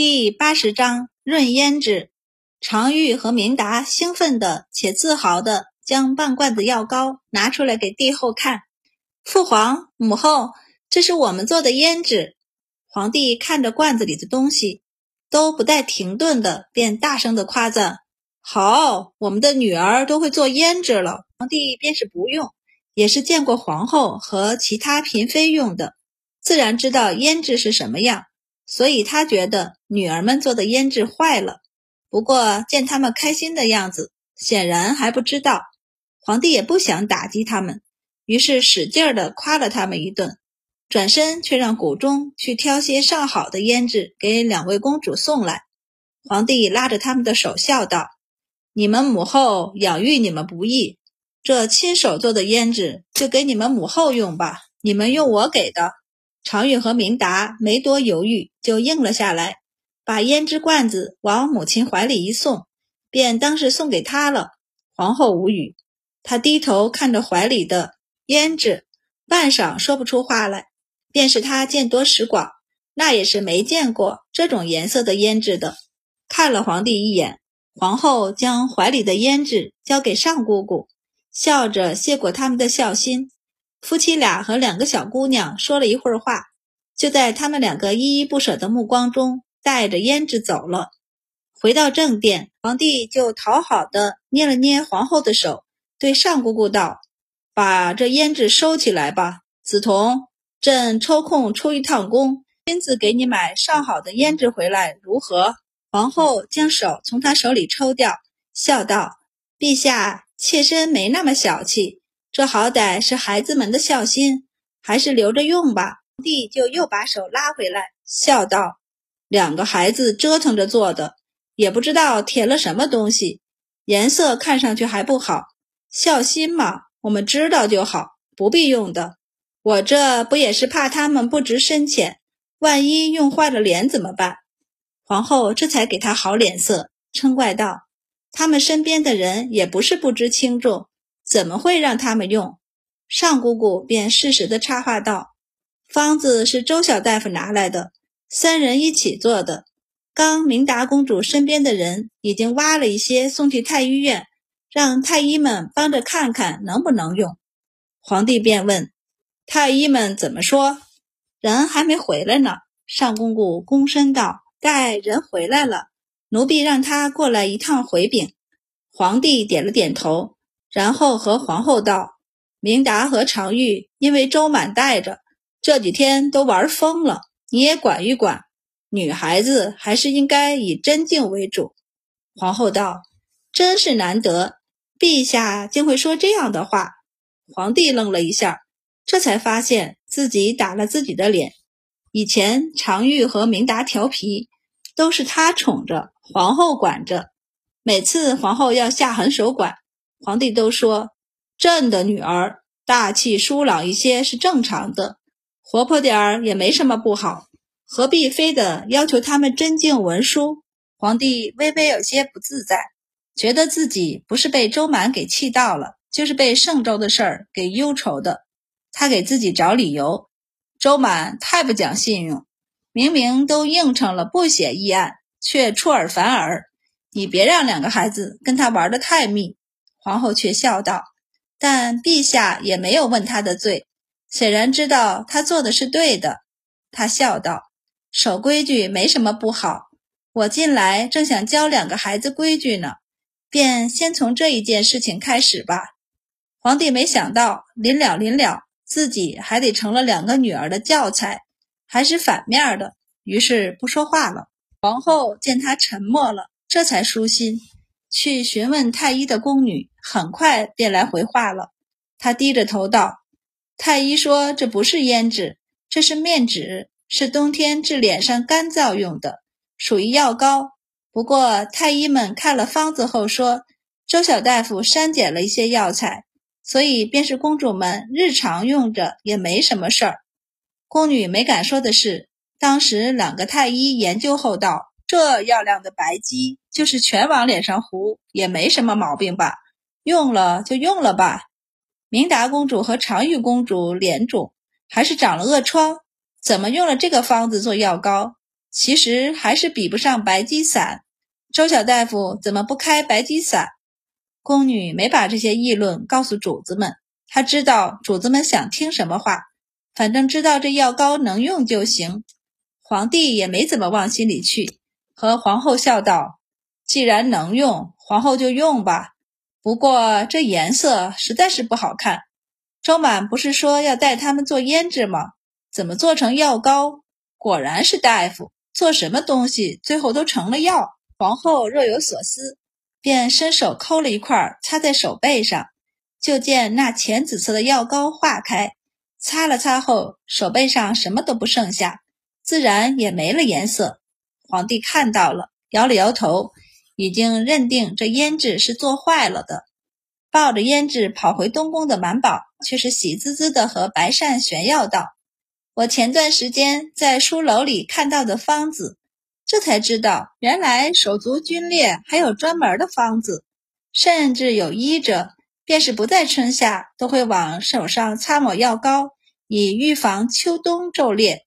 第八十章润胭脂。常玉和明达兴奋的且自豪的将半罐子药膏拿出来给帝后看。父皇、母后，这是我们做的胭脂。皇帝看着罐子里的东西，都不带停顿的便大声的夸赞：“好，我们的女儿都会做胭脂了。”皇帝便是不用，也是见过皇后和其他嫔妃用的，自然知道胭脂是什么样。所以他觉得女儿们做的胭脂坏了，不过见他们开心的样子，显然还不知道。皇帝也不想打击他们，于是使劲儿地夸了他们一顿，转身却让谷中去挑些上好的胭脂给两位公主送来。皇帝拉着他们的手笑道：“你们母后养育你们不易，这亲手做的胭脂就给你们母后用吧，你们用我给的。”常玉和明达没多犹豫，就应了下来，把胭脂罐子往母亲怀里一送，便当是送给她了。皇后无语，她低头看着怀里的胭脂，半晌说不出话来。便是她见多识广，那也是没见过这种颜色的胭脂的。看了皇帝一眼，皇后将怀里的胭脂交给上姑姑，笑着谢过他们的孝心。夫妻俩和两个小姑娘说了一会儿话，就在他们两个依依不舍的目光中，带着胭脂走了。回到正殿，皇帝就讨好的捏了捏皇后的手，对尚姑姑道：“把这胭脂收起来吧，梓潼，朕抽空出一趟宫，亲自给你买上好的胭脂回来，如何？”皇后将手从他手里抽掉，笑道：“陛下，妾身没那么小气。”这好歹是孩子们的孝心，还是留着用吧。皇帝就又把手拉回来，笑道：“两个孩子折腾着做的，也不知道填了什么东西，颜色看上去还不好。孝心嘛，我们知道就好，不必用的。我这不也是怕他们不知深浅，万一用坏了脸怎么办？”皇后这才给他好脸色，嗔怪道：“他们身边的人也不是不知轻重。”怎么会让他们用？尚姑姑便适时的插话道：“方子是周小大夫拿来的，三人一起做的。刚明达公主身边的人已经挖了一些送去太医院，让太医们帮着看看能不能用。”皇帝便问：“太医们怎么说？人还没回来呢。”尚姑姑躬身道：“待人回来了，奴婢让他过来一趟回禀。”皇帝点了点头。然后和皇后道：“明达和常玉因为周满带着，这几天都玩疯了，你也管一管。女孩子还是应该以贞静为主。”皇后道：“真是难得，陛下竟会说这样的话。”皇帝愣了一下，这才发现自己打了自己的脸。以前常玉和明达调皮，都是他宠着，皇后管着。每次皇后要下狠手管。皇帝都说，朕的女儿大气疏朗一些是正常的，活泼点儿也没什么不好，何必非得要求他们真静文书？皇帝微微有些不自在，觉得自己不是被周满给气到了，就是被盛周的事儿给忧愁的。他给自己找理由，周满太不讲信用，明明都应承了不写议案，却出尔反尔。你别让两个孩子跟他玩得太密。皇后却笑道：“但陛下也没有问他的罪，显然知道他做的是对的。”他笑道：“守规矩没什么不好。我近来正想教两个孩子规矩呢，便先从这一件事情开始吧。”皇帝没想到临了临了，自己还得成了两个女儿的教材，还是反面的，于是不说话了。皇后见他沉默了，这才舒心。去询问太医的宫女，很快便来回话了。他低着头道：“太医说这不是胭脂，这是面脂，是冬天治脸上干燥用的，属于药膏。不过太医们看了方子后说，周小大夫删减了一些药材，所以便是公主们日常用着也没什么事儿。”宫女没敢说的是，当时两个太医研究后道。这药量的白鸡，就是全往脸上糊，也没什么毛病吧？用了就用了吧。明达公主和常玉公主脸肿，还是长了恶疮，怎么用了这个方子做药膏？其实还是比不上白鸡散。周小大夫怎么不开白鸡散？宫女没把这些议论告诉主子们，她知道主子们想听什么话，反正知道这药膏能用就行。皇帝也没怎么往心里去，和皇后笑道：“既然能用，皇后就用吧。不过这颜色实在是不好看。周满不是说要带他们做胭脂吗？怎么做成药膏？果然是大夫。”做什么东西，最后都成了药。皇后若有所思，便伸手抠了一块，擦在手背上，就见那浅紫色的药膏化开。擦了擦后，手背上什么都不剩下，自然也没了颜色。皇帝看到了，摇了摇头，已经认定这胭脂是做坏了的。抱着胭脂跑回东宫的满宝，却是喜滋滋的和白善炫耀道。我前段时间在书楼里看到的方子，这才知道原来手足皲裂还有专门的方子，甚至有医者便是不在春夏都会往手上擦抹药膏，以预防秋冬皱裂。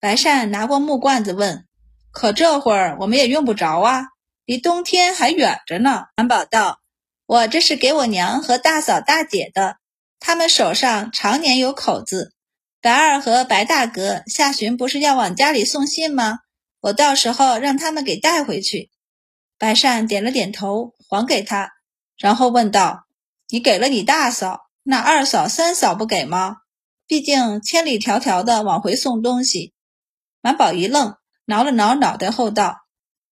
白善拿过木罐子问：“可这会儿我们也用不着啊，离冬天还远着呢。”满宝道：“我这是给我娘和大嫂大姐的，他们手上常年有口子。”白二和白大哥下旬不是要往家里送信吗？我到时候让他们给带回去。白善点了点头，还给他，然后问道：“你给了你大嫂，那二嫂、三嫂不给吗？毕竟千里迢迢的往回送东西。”满宝一愣，挠了挠脑袋后道：“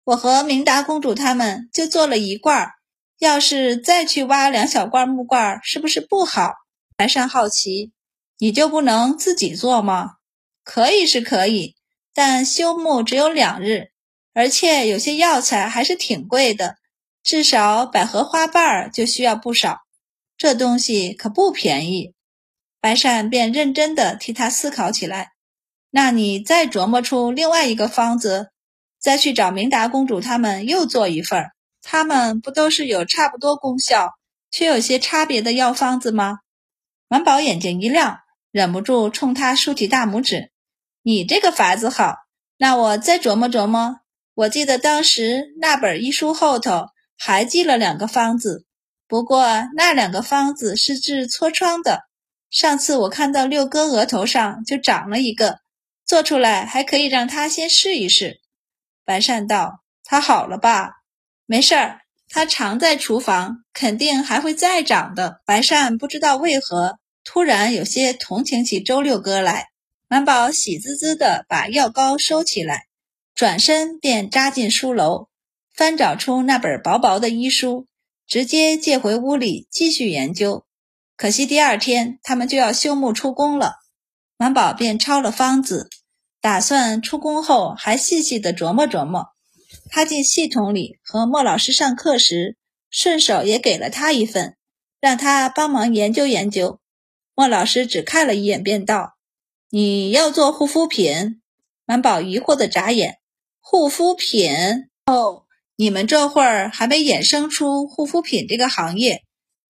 我和明达公主他们就做了一罐，要是再去挖两小罐木罐，是不是不好？”白善好奇。你就不能自己做吗？可以是可以，但休沐只有两日，而且有些药材还是挺贵的，至少百合花瓣就需要不少。这东西可不便宜。白善便认真的替他思考起来。那你再琢磨出另外一个方子，再去找明达公主他们又做一份。他们不都是有差不多功效，却有些差别的药方子吗？满宝眼睛一亮。忍不住冲他竖起大拇指，你这个法子好，那我再琢磨琢磨。我记得当时那本医书后头还记了两个方子，不过那两个方子是治痤疮的。上次我看到六哥额头上就长了一个，做出来还可以让他先试一试。白善道：“他好了吧？没事儿，他常在厨房，肯定还会再长的。”白善不知道为何。突然有些同情起周六哥来，满宝喜滋滋地把药膏收起来，转身便扎进书楼，翻找出那本薄薄的医书，直接借回屋里继续研究。可惜第二天他们就要休沐出宫了，满宝便抄了方子，打算出宫后还细细地琢磨琢磨。他进系统里和莫老师上课时，顺手也给了他一份，让他帮忙研究研究。莫老师只看了一眼，便道：“你要做护肤品？”满宝疑惑的眨眼：“护肤品？哦，你们这会儿还没衍生出护肤品这个行业，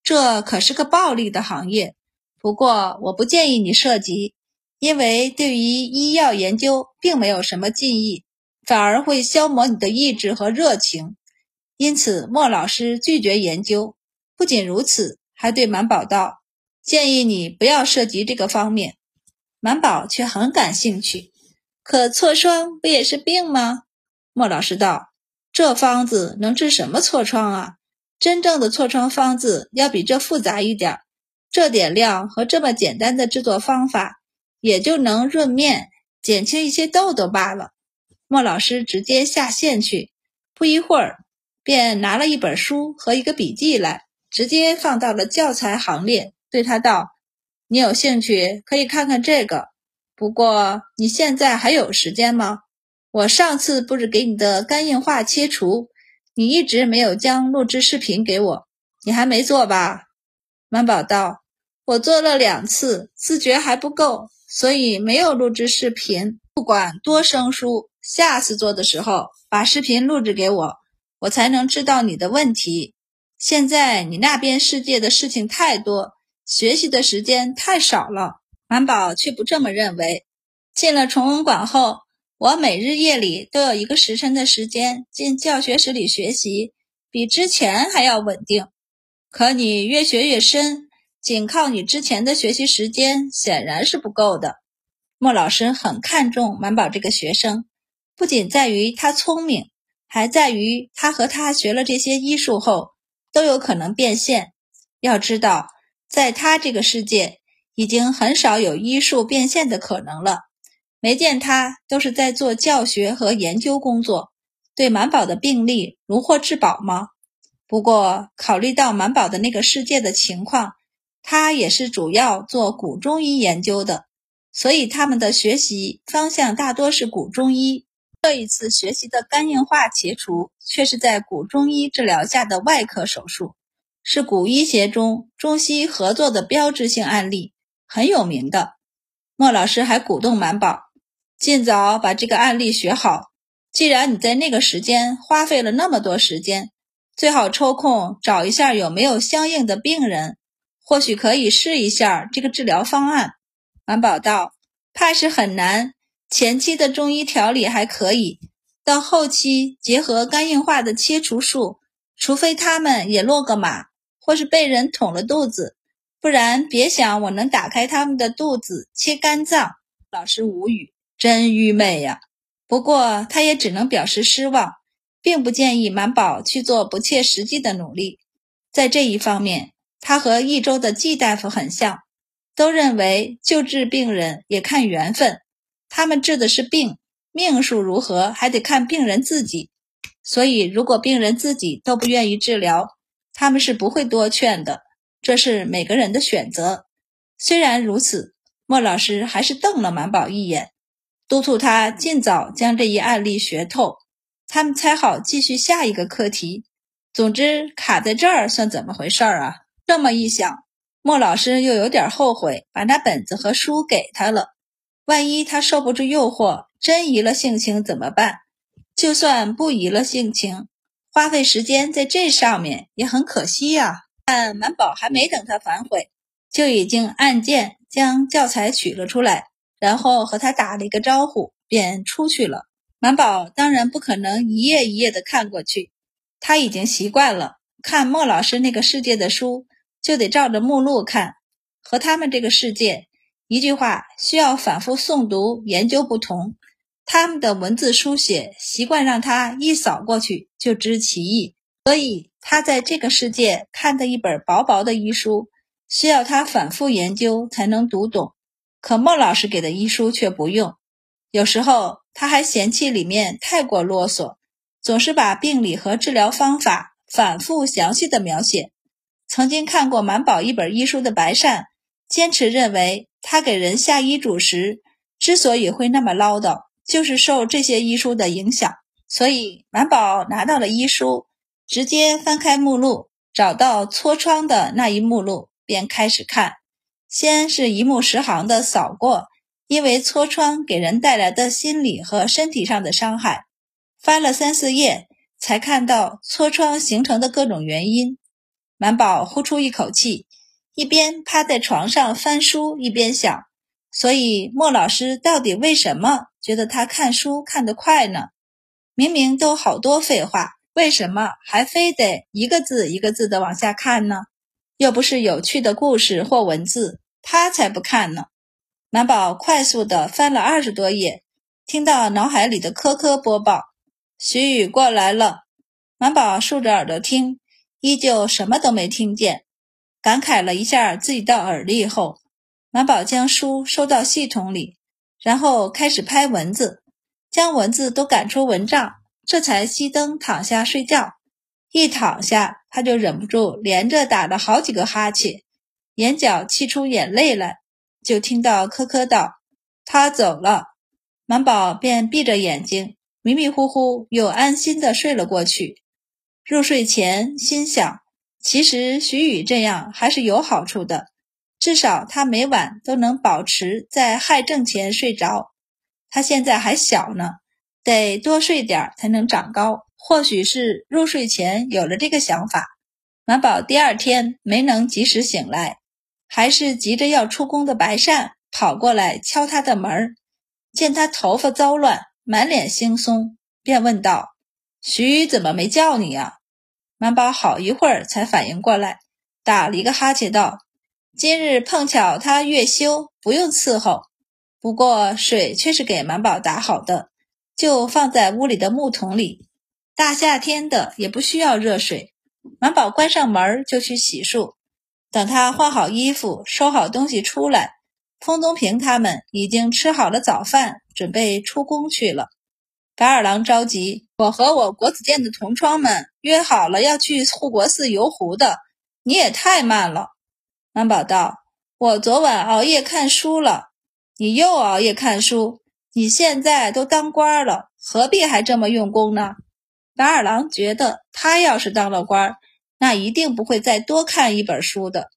这可是个暴利的行业。不过我不建议你涉及，因为对于医药研究并没有什么进意，反而会消磨你的意志和热情。因此，莫老师拒绝研究。不仅如此，还对满宝道。”建议你不要涉及这个方面，满宝却很感兴趣。可痤疮不也是病吗？莫老师道：“这方子能治什么痤疮啊？真正的痤疮方子要比这复杂一点。这点料和这么简单的制作方法，也就能润面、减轻一些痘痘罢了。”莫老师直接下线去，不一会儿便拿了一本书和一个笔记来，直接放到了教材行列。对他道：“你有兴趣可以看看这个，不过你现在还有时间吗？我上次不是给你的肝硬化切除，你一直没有将录制视频给我，你还没做吧？”满宝道：“我做了两次，自觉还不够，所以没有录制视频。不管多生疏，下次做的时候把视频录制给我，我才能知道你的问题。现在你那边世界的事情太多。”学习的时间太少了，满宝却不这么认为。进了崇文馆后，我每日夜里都有一个时辰的时间进教学室里学习，比之前还要稳定。可你越学越深，仅靠你之前的学习时间显然是不够的。莫老师很看重满宝这个学生，不仅在于他聪明，还在于他和他学了这些医术后都有可能变现。要知道，在他这个世界，已经很少有医术变现的可能了。没见他都是在做教学和研究工作，对满宝的病例如获至宝吗？不过考虑到满宝的那个世界的情况，他也是主要做古中医研究的，所以他们的学习方向大多是古中医。这一次学习的肝硬化切除，却是在古中医治疗下的外科手术，是古医学中中西合作的标志性案例，很有名的。莫老师还鼓动满宝。尽早把这个案例学好。既然你在那个时间花费了那么多时间，最好抽空找一下有没有相应的病人，或许可以试一下这个治疗方案。满宝道：“怕是很难。前期的中医调理还可以，到后期结合肝硬化的切除术，除非他们也落个马，或是被人捅了肚子，不然别想我能打开他们的肚子切肝脏。”老师无语。真愚昧呀！不过他也只能表示失望，并不建议满宝去做不切实际的努力。在这一方面，他和益州的季大夫很像，都认为救治病人也看缘分。他们治的是病，命数如何还得看病人自己。所以，如果病人自己都不愿意治疗，他们是不会多劝的。这是每个人的选择。虽然如此，莫老师还是瞪了满宝一眼。督促他尽早将这一案例学透，他们才好继续下一个课题。总之，卡在这儿算怎么回事儿啊？这么一想，莫老师又有点后悔把那本子和书给他了。万一他受不住诱惑，真移了性情怎么办？就算不移了性情，花费时间在这上面也很可惜呀。但满宝还没等他反悔，就已经按键将教材取了出来。然后和他打了一个招呼，便出去了。满宝当然不可能一页一页的看过去，他已经习惯了看莫老师那个世界的书，就得照着目录看。和他们这个世界，一句话需要反复诵读研究不同，他们的文字书写习惯让他一扫过去就知其意，所以他在这个世界看的一本薄薄的医书，需要他反复研究才能读懂。可孟老师给的医书却不用，有时候他还嫌弃里面太过啰嗦，总是把病理和治疗方法反复详细的描写。曾经看过满宝一本医书的白善，坚持认为他给人下医嘱时之所以会那么唠叨，就是受这些医书的影响。所以满宝拿到了医书，直接翻开目录，找到痤疮的那一目录，便开始看。先是一目十行的扫过，因为痤疮给人带来的心理和身体上的伤害，翻了三四页，才看到痤疮形成的各种原因。满宝呼出一口气，一边趴在床上翻书，一边想：所以莫老师到底为什么觉得他看书看得快呢？明明都好多废话，为什么还非得一个字一个字的往下看呢？又不是有趣的故事或文字。他才不看呢！满宝快速地翻了二十多页，听到脑海里的科科播报：“徐宇过来了。”满宝竖着耳朵听，依旧什么都没听见。感慨了一下自己的耳力后，满宝将书收到系统里，然后开始拍蚊子，将蚊子都赶出蚊帐，这才熄灯躺下睡觉。一躺下，他就忍不住连着打了好几个哈欠。眼角气出眼泪来，就听到科科道：“他走了。”满宝便闭着眼睛，迷迷糊糊又安心的睡了过去。入睡前心想，其实徐宇这样还是有好处的，至少他每晚都能保持在亥正前睡着。他现在还小呢，得多睡点才能长高。或许是入睡前有了这个想法，满宝第二天没能及时醒来。还是急着要出宫的白善跑过来敲他的门儿，见他头发糟乱，满脸惺忪，便问道：“徐怎么没叫你呀？”满宝好一会儿才反应过来，打了一个哈欠道：“今日碰巧他月休，不用伺候。不过水却是给满宝打好的，就放在屋里的木桶里。大夏天的也不需要热水。”满宝关上门就去洗漱。等他换好衣服、收好东西出来，封东平他们已经吃好了早饭，准备出宫去了。白二郎着急：“我和我国子监的同窗们约好了要去护国寺游湖的，你也太慢了。”安宝道：“我昨晚熬夜看书了，你又熬夜看书。你现在都当官了，何必还这么用功呢？”白二郎觉得，他要是当了官，那一定不会再多看一本书的。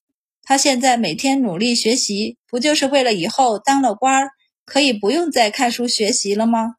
他现在每天努力学习，不就是为了以后当了官可以不用再看书学习了吗？